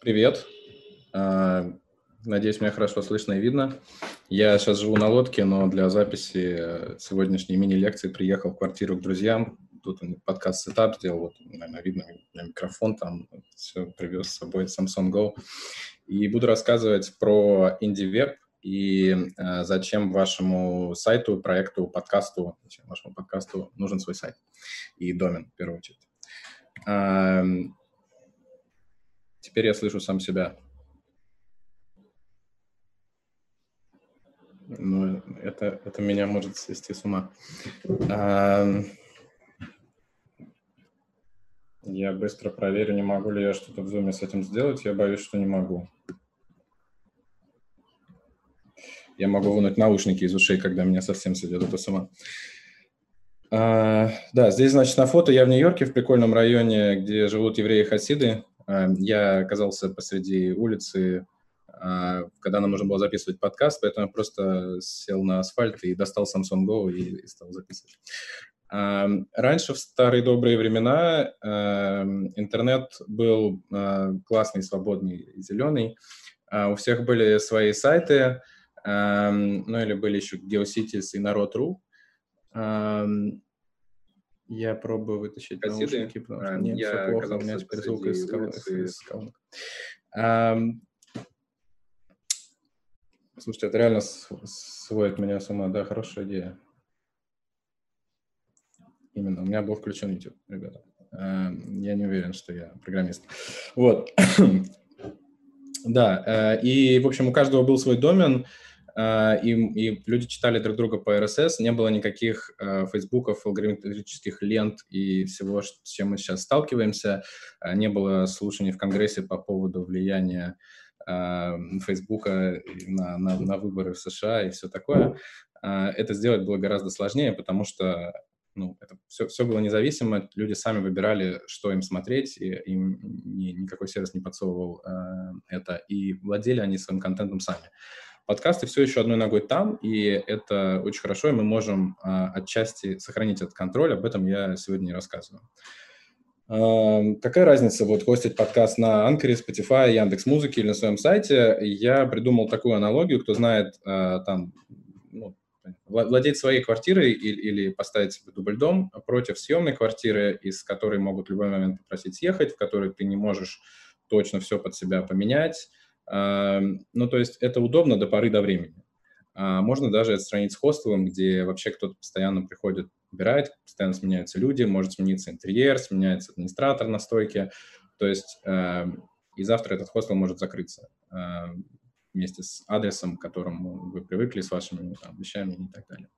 Привет. А, надеюсь, меня хорошо слышно и видно. Я сейчас живу на лодке, но для записи э, сегодняшней мини-лекции приехал в квартиру к друзьям. Тут подкаст сетап сделал, вот, наверное, видно микрофон, там все привез с собой Samsung Go. И буду рассказывать про IndieWeb и э, зачем вашему сайту, проекту, подкасту, зачем вашему подкасту нужен свой сайт и домен, в первую очередь. Теперь я слышу сам себя. Ну, это, это меня может свести с ума. Я быстро проверю, не могу ли я что-то в зуме с этим сделать. Я боюсь, что не могу. Я могу вынуть наушники из ушей, когда меня совсем сведет это с ума. А, да, здесь, значит, на фото я в Нью-Йорке, в прикольном районе, где живут евреи-хасиды. Эм, я оказался посреди улицы, а, когда нам нужно было записывать подкаст, поэтому я просто сел на асфальт и достал Samsung Go и, стал записывать. Эм, раньше, в старые добрые времена, эм, интернет был э, классный, свободный, зеленый. А, у всех были свои сайты, ну или были еще GeoCities и Народ.ру. Я пробую вытащить Хасиды. наушники, потому что нет, я все плохо, у меня теперь звук из, из колонок. Слушайте, это реально сводит меня с ума. Да, хорошая идея. Именно, у меня был включен YouTube, ребята. Я не уверен, что я программист. Вот. да, э, и, в общем, у каждого был свой домен, а, и, и люди читали друг друга по RSS, не было никаких э, фейсбуков, алгоритмических лент и всего, с чем мы сейчас сталкиваемся, а, не было слушаний в Конгрессе по поводу влияния Фейсбука на, на, на выборы в США и все такое. Это сделать было гораздо сложнее, потому что ну, это все, все было независимо, люди сами выбирали, что им смотреть, и им ни, никакой сервис не подсовывал э, это, и владели они своим контентом сами. Подкасты все еще одной ногой там, и это очень хорошо, и мы можем а, отчасти сохранить этот контроль, об этом я сегодня не рассказываю. А, какая разница вот хостить подкаст на Анкоре, Spotify, Яндекс Музыки или на своем сайте? Я придумал такую аналогию, кто знает, а, там, ну, владеть своей квартирой или, или поставить себе дубль дом против съемной квартиры, из которой могут в любой момент попросить съехать, в которой ты не можешь точно все под себя поменять, ну, то есть это удобно до поры до времени. А можно даже отстранить с хостелом, где вообще кто-то постоянно приходит, убирает, постоянно сменяются люди, может смениться интерьер, сменяется администратор на стойке. То есть и завтра этот хостел может закрыться вместе с адресом, к которому вы привыкли, с вашими там, вещами и так далее.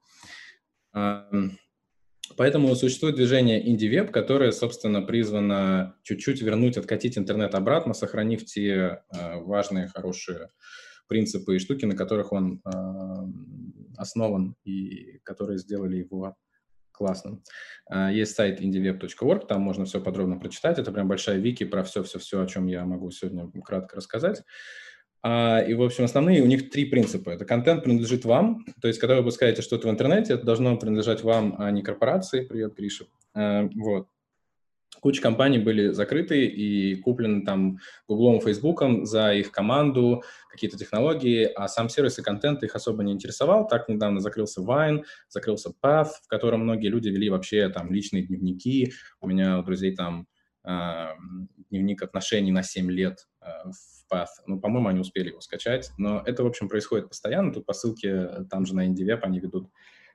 Поэтому существует движение IndieWeb, которое, собственно, призвано чуть-чуть вернуть, откатить интернет обратно, сохранив те э, важные, хорошие принципы и штуки, на которых он э, основан и которые сделали его классным. Э, есть сайт indieweb.org, там можно все подробно прочитать. Это прям большая вики про все-все-все, о чем я могу сегодня кратко рассказать. А, и, в общем, основные у них три принципа. Это контент принадлежит вам, то есть, когда вы выпускаете что-то в интернете, это должно принадлежать вам, а не корпорации. Привет, Гриша. А, вот. Куча компаний были закрыты и куплены там Гуглом, Фейсбуком за их команду, какие-то технологии, а сам сервис и контент их особо не интересовал. Так недавно закрылся Vine, закрылся Path, в котором многие люди вели вообще там личные дневники. У меня у друзей там дневник отношений на 7 лет э, в Path. Ну, по-моему, они успели его скачать, но это, в общем, происходит постоянно. Тут по ссылке там же на IndieWeb они ведут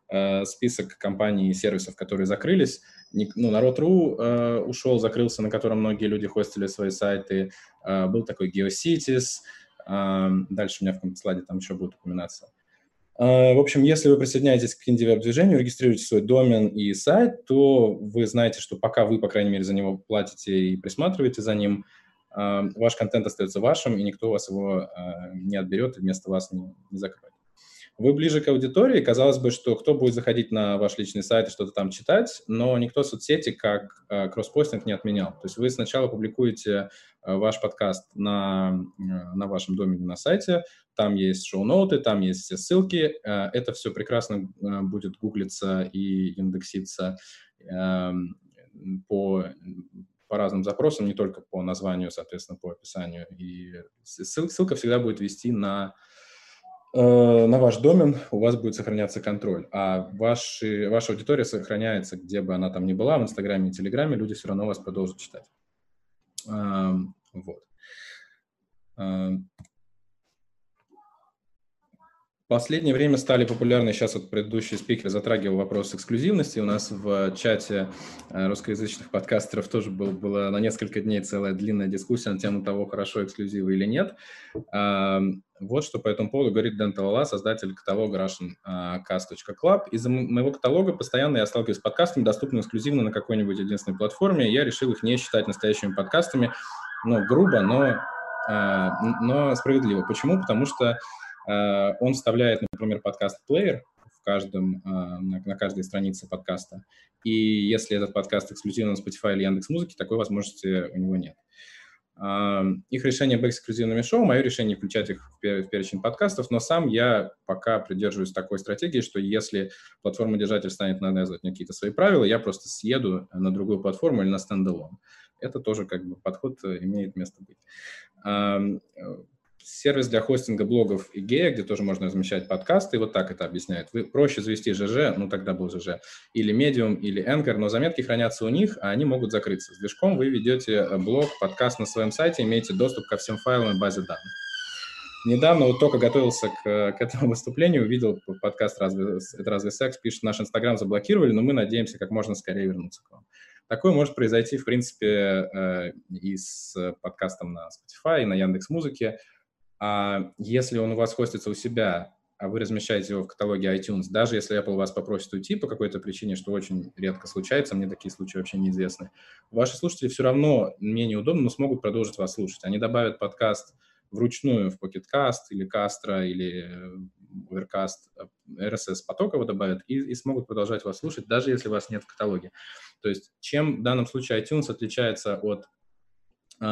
э, список компаний и сервисов, которые закрылись. Ну, Народ.ру ушел, закрылся, на котором многие люди хостили свои сайты. Был такой GeoCities. Дальше у меня в слайде там еще будет упоминаться. Uh, в общем, если вы присоединяетесь к IndieWeb-движению, регистрируете свой домен и сайт, то вы знаете, что пока вы, по крайней мере, за него платите и присматриваете за ним, ваш контент остается вашим, и никто вас его а, не отберет и вместо вас не, не закроет. Вы ближе к аудитории, казалось бы, что кто будет заходить на ваш личный сайт и что-то там читать, но никто соцсети как э, кросспостинг не отменял. То есть вы сначала публикуете э, ваш подкаст на, на вашем домене на сайте, там есть шоу-ноуты, там есть все ссылки, э, это все прекрасно э, будет гуглиться и индекситься э, по по разным запросам, не только по названию, соответственно, по описанию. И ссылка всегда будет вести на, э, на ваш домен, у вас будет сохраняться контроль. А ваши, ваша аудитория сохраняется, где бы она там ни была, в Инстаграме и Телеграме, люди все равно вас продолжат читать. Вот. Последнее время стали популярны, сейчас вот предыдущий спикер затрагивал вопрос эксклюзивности. У нас в чате э, русскоязычных подкастеров тоже был, была на несколько дней целая длинная дискуссия на тему того, хорошо эксклюзивы или нет. Вот что по этому поводу говорит Дэн Талала, создатель каталога russiancast.club. Из-за моего каталога постоянно я сталкиваюсь с подкастами, доступными эксклюзивно на какой-нибудь единственной платформе. Я решил их не считать настоящими подкастами. Ну, грубо, но, э, но справедливо. Почему? Потому что Э, он вставляет, например, подкаст-плеер в каждом, э, на, каждой странице подкаста. И если этот подкаст эксклюзивно на Spotify или Яндекс.Музыке, такой возможности у него нет. Э, их решение быть эксклюзивными шоу, мое решение включать их в перечень подкастов, но сам я пока придерживаюсь такой стратегии, что если платформа-держатель станет навязывать мне какие-то свои правила, я просто съеду на другую платформу или на стендалон. Это тоже как бы подход имеет место быть сервис для хостинга блогов и гея, где тоже можно размещать подкасты, и вот так это объясняет. Вы проще завести ЖЖ, ну тогда был ЖЖ, или Medium, или Anchor, но заметки хранятся у них, а они могут закрыться. С движком вы ведете э, блог, подкаст на своем сайте, имеете доступ ко всем файлам и базе данных. Недавно вот только готовился к, к этому выступлению, увидел подкаст «Разве, «Это разве секс?» пишет, наш Инстаграм заблокировали, но мы надеемся как можно скорее вернуться к вам. Такое может произойти, в принципе, э, и с подкастом на Spotify, и на Яндекс.Музыке. Музыке если он у вас хостится у себя, а вы размещаете его в каталоге iTunes, даже если Apple вас попросит уйти по какой-то причине, что очень редко случается, мне такие случаи вообще неизвестны, ваши слушатели все равно менее удобно, но смогут продолжить вас слушать. Они добавят подкаст вручную в Pocket Cast или Castro или Overcast, RSS поток его добавят и, и смогут продолжать вас слушать, даже если вас нет в каталоге. То есть чем в данном случае iTunes отличается от э,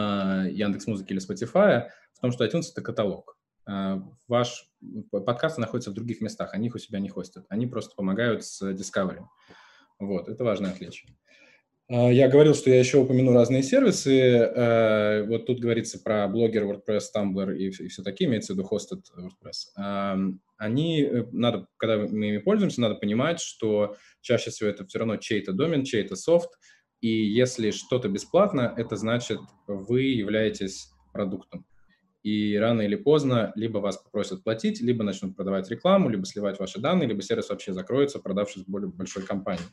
Яндекс.Музыки или Spotify, том, что iTunes — это каталог. А, ваш подкасты находятся в других местах, они их у себя не хостят. Они просто помогают с Discovery. Вот, это важное отличие. А, я говорил, что я еще упомяну разные сервисы. А, вот тут говорится про блогер, WordPress, Tumblr и, все такие, имеется в виду hosted WordPress. Они, э, надо, когда мы ими пользуемся, надо понимать, что чаще всего это все равно чей-то домен, чей-то софт, и если что-то бесплатно, это значит, вы являетесь продуктом и рано или поздно либо вас попросят платить, либо начнут продавать рекламу, либо сливать ваши данные, либо сервис вообще закроется, продавшись более большой компании.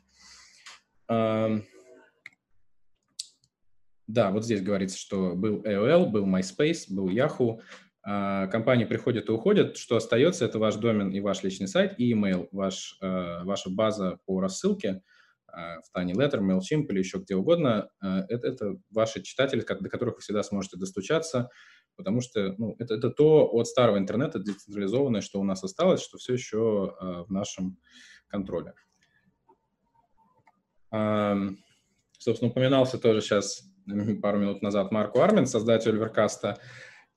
Да, вот здесь говорится, что был AOL, был MySpace, был Yahoo. А, компании приходят и уходят. Что остается, это ваш домен и ваш личный сайт, и email, ваш, а, ваша база по рассылке а, в Tiny Letter, MailChimp или еще где угодно. Это, это ваши читатели, до которых вы всегда сможете достучаться потому что ну, это, это то от старого интернета децентрализованное, что у нас осталось, что все еще э, в нашем контроле. Собственно, упоминался тоже сейчас пару минут назад Марко Армин, создатель Веркаста,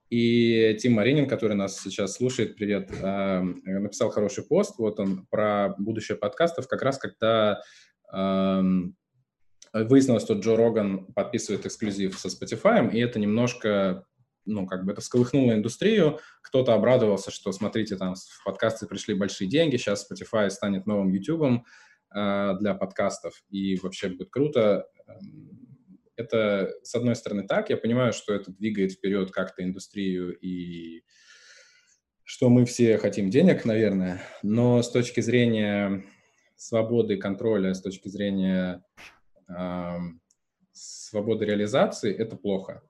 и Тим Маринин, который нас сейчас слушает, привет, написал хороший пост, вот он, про будущее подкастов, как раз когда выяснилось, что Джо Роган подписывает эксклюзив со Spotify, и это немножко ну, как бы это всколыхнуло индустрию, кто-то обрадовался, что, смотрите, там в подкасты пришли большие деньги, сейчас Spotify станет новым YouTube э, для подкастов, и вообще будет круто. Эм, это, с одной стороны, так, я понимаю, что это двигает вперед как-то индустрию, и что мы все хотим денег, наверное, но с точки зрения свободы контроля, с точки зрения э, свободы реализации, это плохо.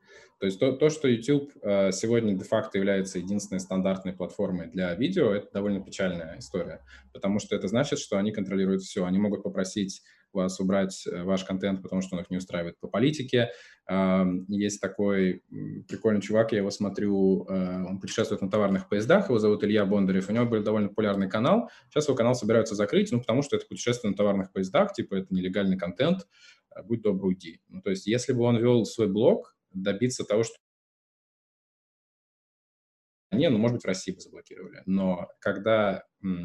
То есть то, то что YouTube э, сегодня де-факто является единственной стандартной платформой для видео, это довольно печальная история, потому что это значит, что они контролируют все. Они могут попросить вас убрать э, ваш контент, потому что он их не устраивает по политике. Э, есть такой прикольный чувак, я его смотрю, э, он путешествует на товарных поездах, его зовут Илья Бондарев, у него был довольно популярный канал. Сейчас его канал собираются закрыть, ну, потому что это путешествие на товарных поездах, типа это нелегальный контент, будь добр, уйди. Ну, то есть если бы он вел свой блог, добиться того, что не, ну, может быть, в России бы заблокировали. Но когда,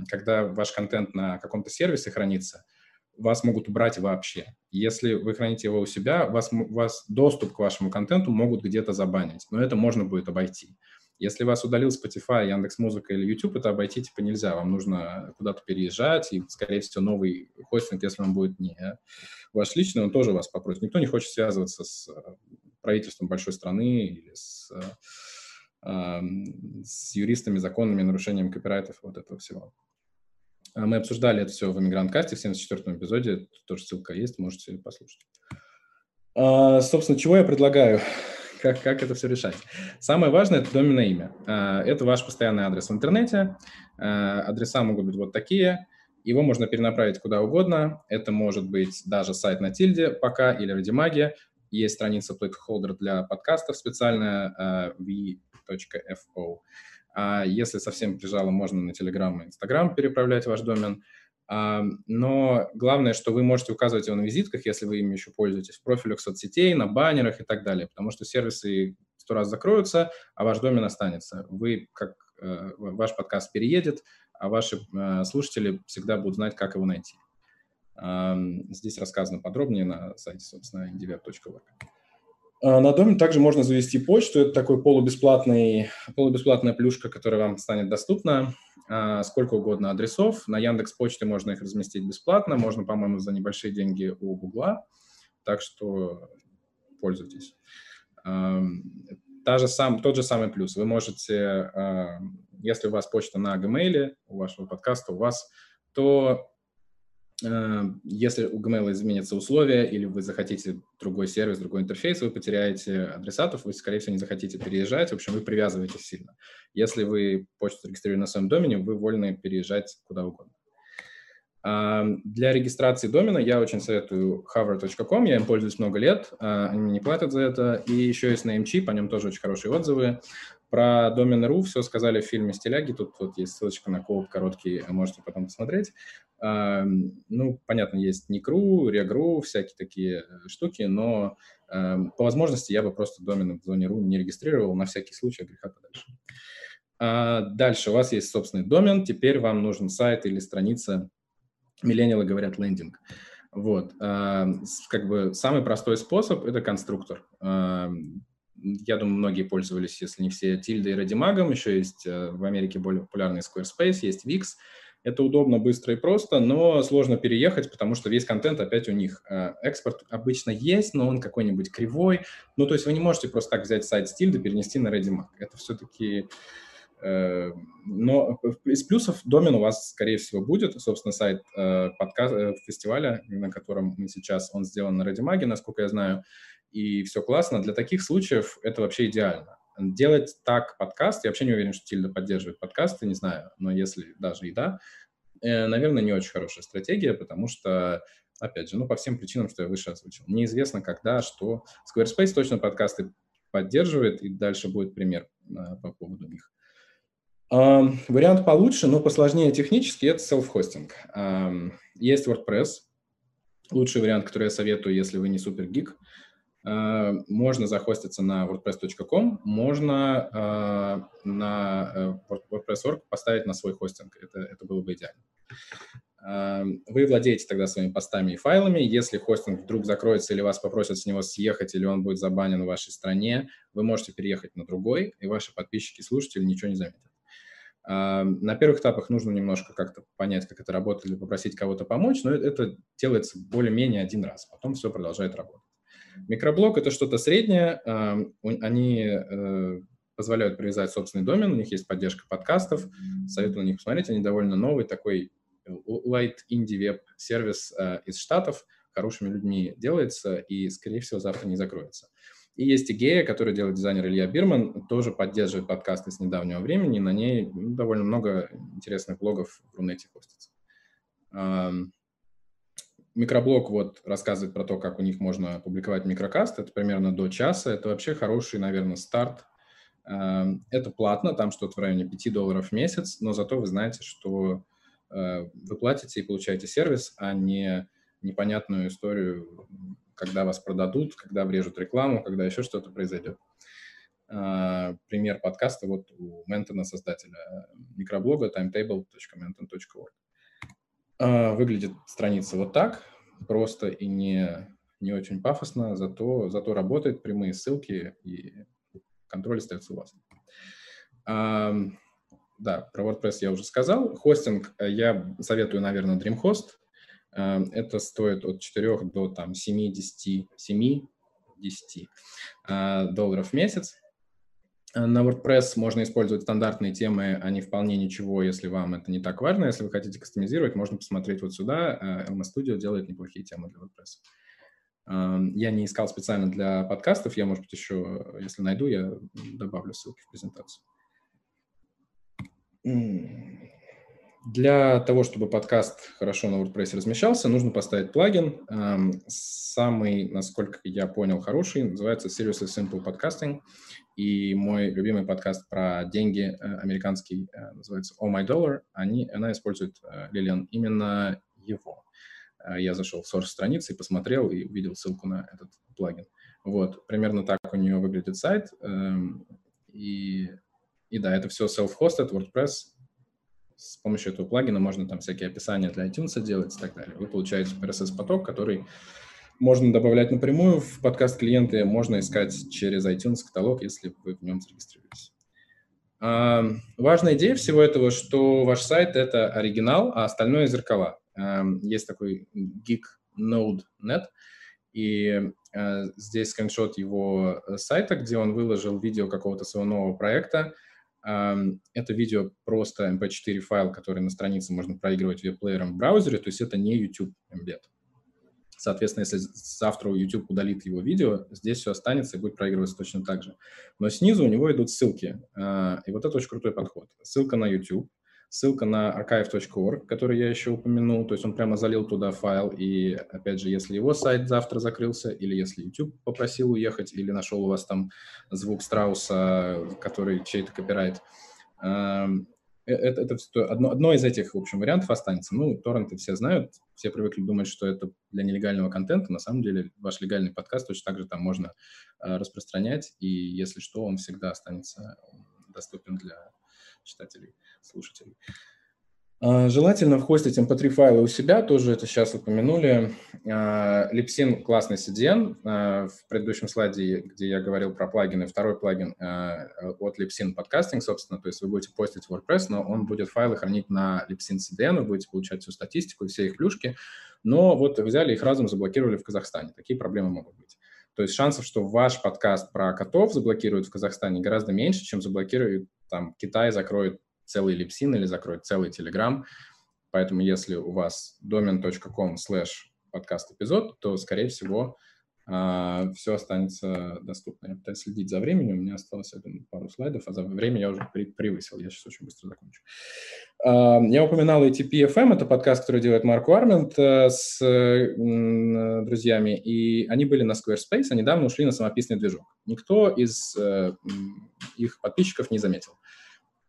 когда ваш контент на каком-то сервисе хранится, вас могут убрать вообще. Если вы храните его у себя, вас, вас доступ к вашему контенту могут где-то забанить, но это можно будет обойти. Если вас удалил Spotify, Яндекс Музыка или YouTube, это обойти типа нельзя. Вам нужно куда-то переезжать, и, скорее всего, новый хостинг, если он будет не ваш личный, он тоже вас попросит. Никто не хочет связываться с э, правительством большой страны или с, э, с юристами, законными, нарушением копирайтов, вот этого всего. А мы обсуждали это все в «Эмигрант-касте» в 74-м эпизоде, тоже ссылка есть, можете послушать. А, собственно, чего я предлагаю? как, как это все решать. Самое важное – это доменное имя. А, это ваш постоянный адрес в интернете. А, адреса могут быть вот такие. Его можно перенаправить куда угодно. Это может быть даже сайт на тильде пока или Радимаге. Есть страница placeholder для подкастов специальная а, v.fo. Если совсем прижало, можно на Telegram и Instagram переправлять ваш домен. Но главное, что вы можете указывать его на визитках, если вы ими еще пользуетесь, в профилях соцсетей, на баннерах и так далее, потому что сервисы сто раз закроются, а ваш домен останется. Вы, как э, ваш подкаст переедет, а ваши э, слушатели всегда будут знать, как его найти. Здесь рассказано подробнее на сайте, собственно, indiveb.org. А, на доме также можно завести почту. Это такой полубесплатный, полубесплатная плюшка, которая вам станет доступна. А, сколько угодно адресов. На Яндекс Почте можно их разместить бесплатно. Можно, по-моему, за небольшие деньги у Гугла. Так что пользуйтесь. Та же сам, тот же самый плюс. Вы можете, а, если у вас почта на Gmail, у вашего подкаста, у вас, то если у Gmail изменятся условия или вы захотите другой сервис, другой интерфейс, вы потеряете адресатов, вы, скорее всего, не захотите переезжать. В общем, вы привязываетесь сильно. Если вы почту зарегистрировали на своем домене, вы вольны переезжать куда угодно. А, для регистрации домена я очень советую hover.com, я им пользуюсь много лет, а, они не платят за это, и еще есть Namecheap, по нем тоже очень хорошие отзывы. Про домен.ру все сказали в фильме «Стиляги». Тут вот есть ссылочка на коуп короткий, можете потом посмотреть. Ну, понятно, есть Никру, Регру, всякие такие э, штуки, но по возможности я бы просто домен в зоне .ру не регистрировал на всякий случай, греха подальше. А дальше у вас есть собственный домен, теперь вам нужен сайт или страница, миллениалы говорят лендинг. Вот, как бы самый простой способ – это конструктор я думаю, многие пользовались, если не все, Тильдой и Радимагом. Еще есть э, в Америке более популярный Squarespace, есть Wix. Это удобно, быстро и просто, но сложно переехать, потому что весь контент опять у них. Э, экспорт обычно есть, но он какой-нибудь кривой. Ну, то есть вы не можете просто так взять сайт Стильда и перенести на Redimag. Это все-таки... Э, но из плюсов домен у вас, скорее всего, будет. Собственно, сайт подкаст, фестиваля, на котором мы сейчас, он сделан на Redimag, насколько я знаю и все классно, для таких случаев это вообще идеально. Делать так подкаст, я вообще не уверен, что Тильда поддерживает подкасты, не знаю, но если даже и да, э, наверное, не очень хорошая стратегия, потому что, опять же, ну, по всем причинам, что я выше озвучил. Неизвестно, когда, что. Squarespace точно подкасты поддерживает, и дальше будет пример э, по поводу них. Вариант получше, но посложнее технически, это. Uh, есть WordPress, лучший вариант, который я советую, если вы не супер гик. Э, можно захоститься на wordpress.com, можно э, на э, WordPress.org поставить на свой хостинг. Это, это было бы идеально. Вы владеете тогда своими постами и файлами. Если хостинг вдруг закроется или вас попросят с него съехать, или он будет забанен в вашей стране, вы можете переехать на другой, и ваши подписчики, слушатели ничего не заметят. На первых этапах нужно немножко как-то понять, как это работает, или попросить кого-то помочь, но это делается более-менее один раз, потом все продолжает работать. Микроблог — это что-то среднее. Они э, позволяют привязать собственный домен, у них есть поддержка подкастов. Советую на них посмотреть, они довольно новый такой э, light indie веб сервис э, из Штатов, хорошими людьми делается и, скорее всего, завтра не закроется. И есть Игея, который делает дизайнер Илья Бирман, тоже поддерживает подкасты с недавнего времени, на ней довольно много интересных блогов в Рунете постится. Микроблог вот рассказывает про то, как у них можно публиковать микрокаст. Это примерно до часа. Это вообще хороший, наверное, старт. Эм, это платно, там что-то в районе 5 долларов в месяц, но зато вы знаете, что э, вы платите и получаете сервис, а не непонятную историю, когда вас продадут, когда врежут рекламу, когда еще что-то произойдет. Э, пример подкаста вот у Ментона, создателя микроблога timetable.menton.org. А, выглядит страница вот так, просто и не, не очень пафосно, зато, зато работает, прямые ссылки и контроль остается у вас. Да, про WordPress я уже сказал. Хостинг э, я советую, наверное, DreamHost. Это стоит от 4 до там, 70, 7, 10 долларов в месяц. Э, на WordPress можно использовать стандартные темы, они вполне ничего, если вам это не так важно. Если вы хотите кастомизировать, можно посмотреть вот сюда. Elma э, Studio делает неплохие темы для WordPress. Эм, я не искал специально для подкастов, я, может быть, еще, если найду, я добавлю ссылки в презентацию. Для того, чтобы подкаст хорошо на WordPress размещался, нужно поставить плагин. Эм, самый, насколько я понял, хороший, называется Seriously Simple Podcasting. И мой любимый подкаст про деньги, э, американский, э, называется Oh My Dollar. Они, она использует, э, Лилиан, именно его. Я зашел в source-страницу и посмотрел, и увидел ссылку на этот плагин. Вот, примерно так у нее выглядит сайт. Эм, и, и да, это все self-hosted, WordPress. С помощью этого плагина можно там всякие описания для iTunes делать и так далее. Вы получаете RSS-поток, который можно добавлять напрямую в подкаст клиенты, можно искать через iTunes каталог, если вы в нем зарегистрируетесь. А, важная идея всего этого, что ваш сайт — это оригинал, а остальное — зеркала. А, есть такой Geek Node.net, и а, здесь скриншот его сайта, где он выложил видео какого-то своего нового проекта. Это видео просто mp4 файл, который на странице можно проигрывать веб-плеером в браузере, то есть это не YouTube embed. Соответственно, если завтра YouTube удалит его видео, здесь все останется и будет проигрываться точно так же. Но снизу у него идут ссылки. А, и вот это очень крутой подход. Ссылка на YouTube, ссылка на archive.org, который я еще упомянул. То есть он прямо залил туда файл. И, опять же, если его сайт завтра закрылся, или если YouTube попросил уехать, или нашел у вас там звук страуса, который чей-то копирайт, Э, это, это одно, одно из этих, в общем, вариантов останется. Ну, торренты все знают, все привыкли думать, что это для нелегального контента. На самом деле ваш легальный подкаст точно так же там можно э, распространять, и если что, он всегда останется доступен для читателей, слушателей. А, желательно вхостить mp3 файлы у себя, тоже это сейчас упомянули. Lipsyn а, классный CDN. А, в предыдущем слайде, где я говорил про плагины, второй плагин от Lipsyn Podcasting, собственно, то есть вы будете постить в WordPress, но он будет файлы хранить на Lipsyn CDN, вы будете получать всю статистику все их плюшки, но вот взяли их разом заблокировали в Казахстане. Такие проблемы могут быть. То есть шансов, что ваш подкаст про котов заблокируют в Казахстане гораздо меньше, чем заблокируют там Китай, закроет целый липсин или закроет целый Telegram. Поэтому если у вас domain.com slash подкаст эпизод, то, скорее всего, а, все останется доступно. Я пытаюсь следить за временем, у меня осталось один, пару слайдов, а за время я уже при, превысил, я сейчас очень быстро закончу. Uh, я упоминал ATP FM, это подкаст, который делает Марк Уармент uh, с друзьями, и они были на Squarespace, а недавно ушли на самописный движок. Никто из э, их подписчиков не заметил.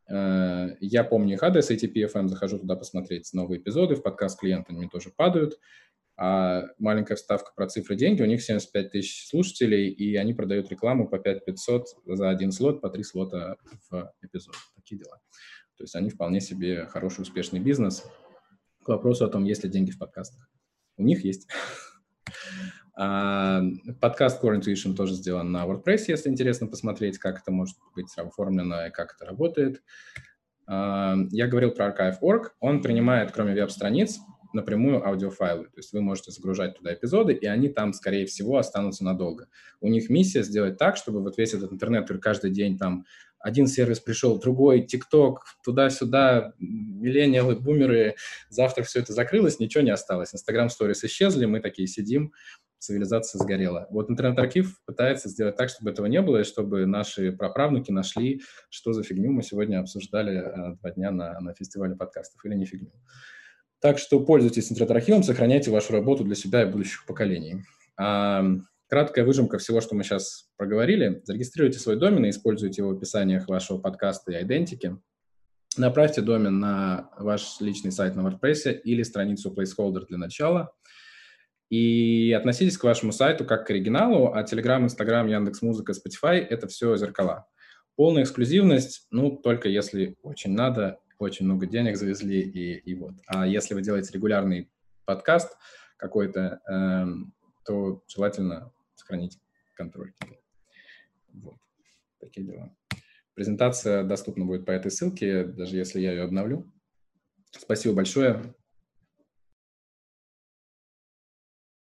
Э, я помню их адрес ATP.FM, захожу туда посмотреть новые эпизоды, в подкаст клиента они тоже падают. А маленькая вставка про цифры деньги, у них 75 тысяч слушателей, и они продают рекламу по 5 500 за один слот, по 3 слота в эпизод. Такие дела. То есть они вполне себе хороший, успешный бизнес. К вопросу о том, есть ли деньги в подкастах. У них есть. Подкаст Core Intuition тоже сделан на WordPress, если интересно посмотреть, как это может быть оформлено и как это работает. Я говорил про Archive.org. Он принимает, кроме веб-страниц, напрямую аудиофайлы. То есть вы можете загружать туда эпизоды, и они там, скорее всего, останутся надолго. У них миссия сделать так, чтобы вот весь этот интернет, который каждый день там один сервис пришел, другой, ТикТок, туда-сюда, миллениалы, бумеры, завтра все это закрылось, ничего не осталось. Инстаграм сторис исчезли, мы такие сидим, цивилизация сгорела. Вот интернет-архив пытается сделать так, чтобы этого не было, и чтобы наши праправнуки нашли, что за фигню мы сегодня обсуждали э, два дня на, на фестивале подкастов, или не фигню. Так что пользуйтесь интернет-архивом, сохраняйте вашу работу для себя и будущих поколений. А, краткая выжимка всего, что мы сейчас проговорили. Зарегистрируйте свой домен и используйте его в описаниях вашего подкаста и идентики. Направьте домен на ваш личный сайт на WordPress или страницу placeholder для начала. И относитесь к вашему сайту как к оригиналу, а Telegram, Instagram, Яндекс.Музыка, Spotify — это все зеркала. Полная эксклюзивность, ну, только если очень надо, очень много денег завезли, и, и вот. А если вы делаете регулярный подкаст какой-то, э, то желательно сохранить контроль. Вот. Такие дела. Презентация доступна будет по этой ссылке, даже если я ее обновлю. Спасибо большое.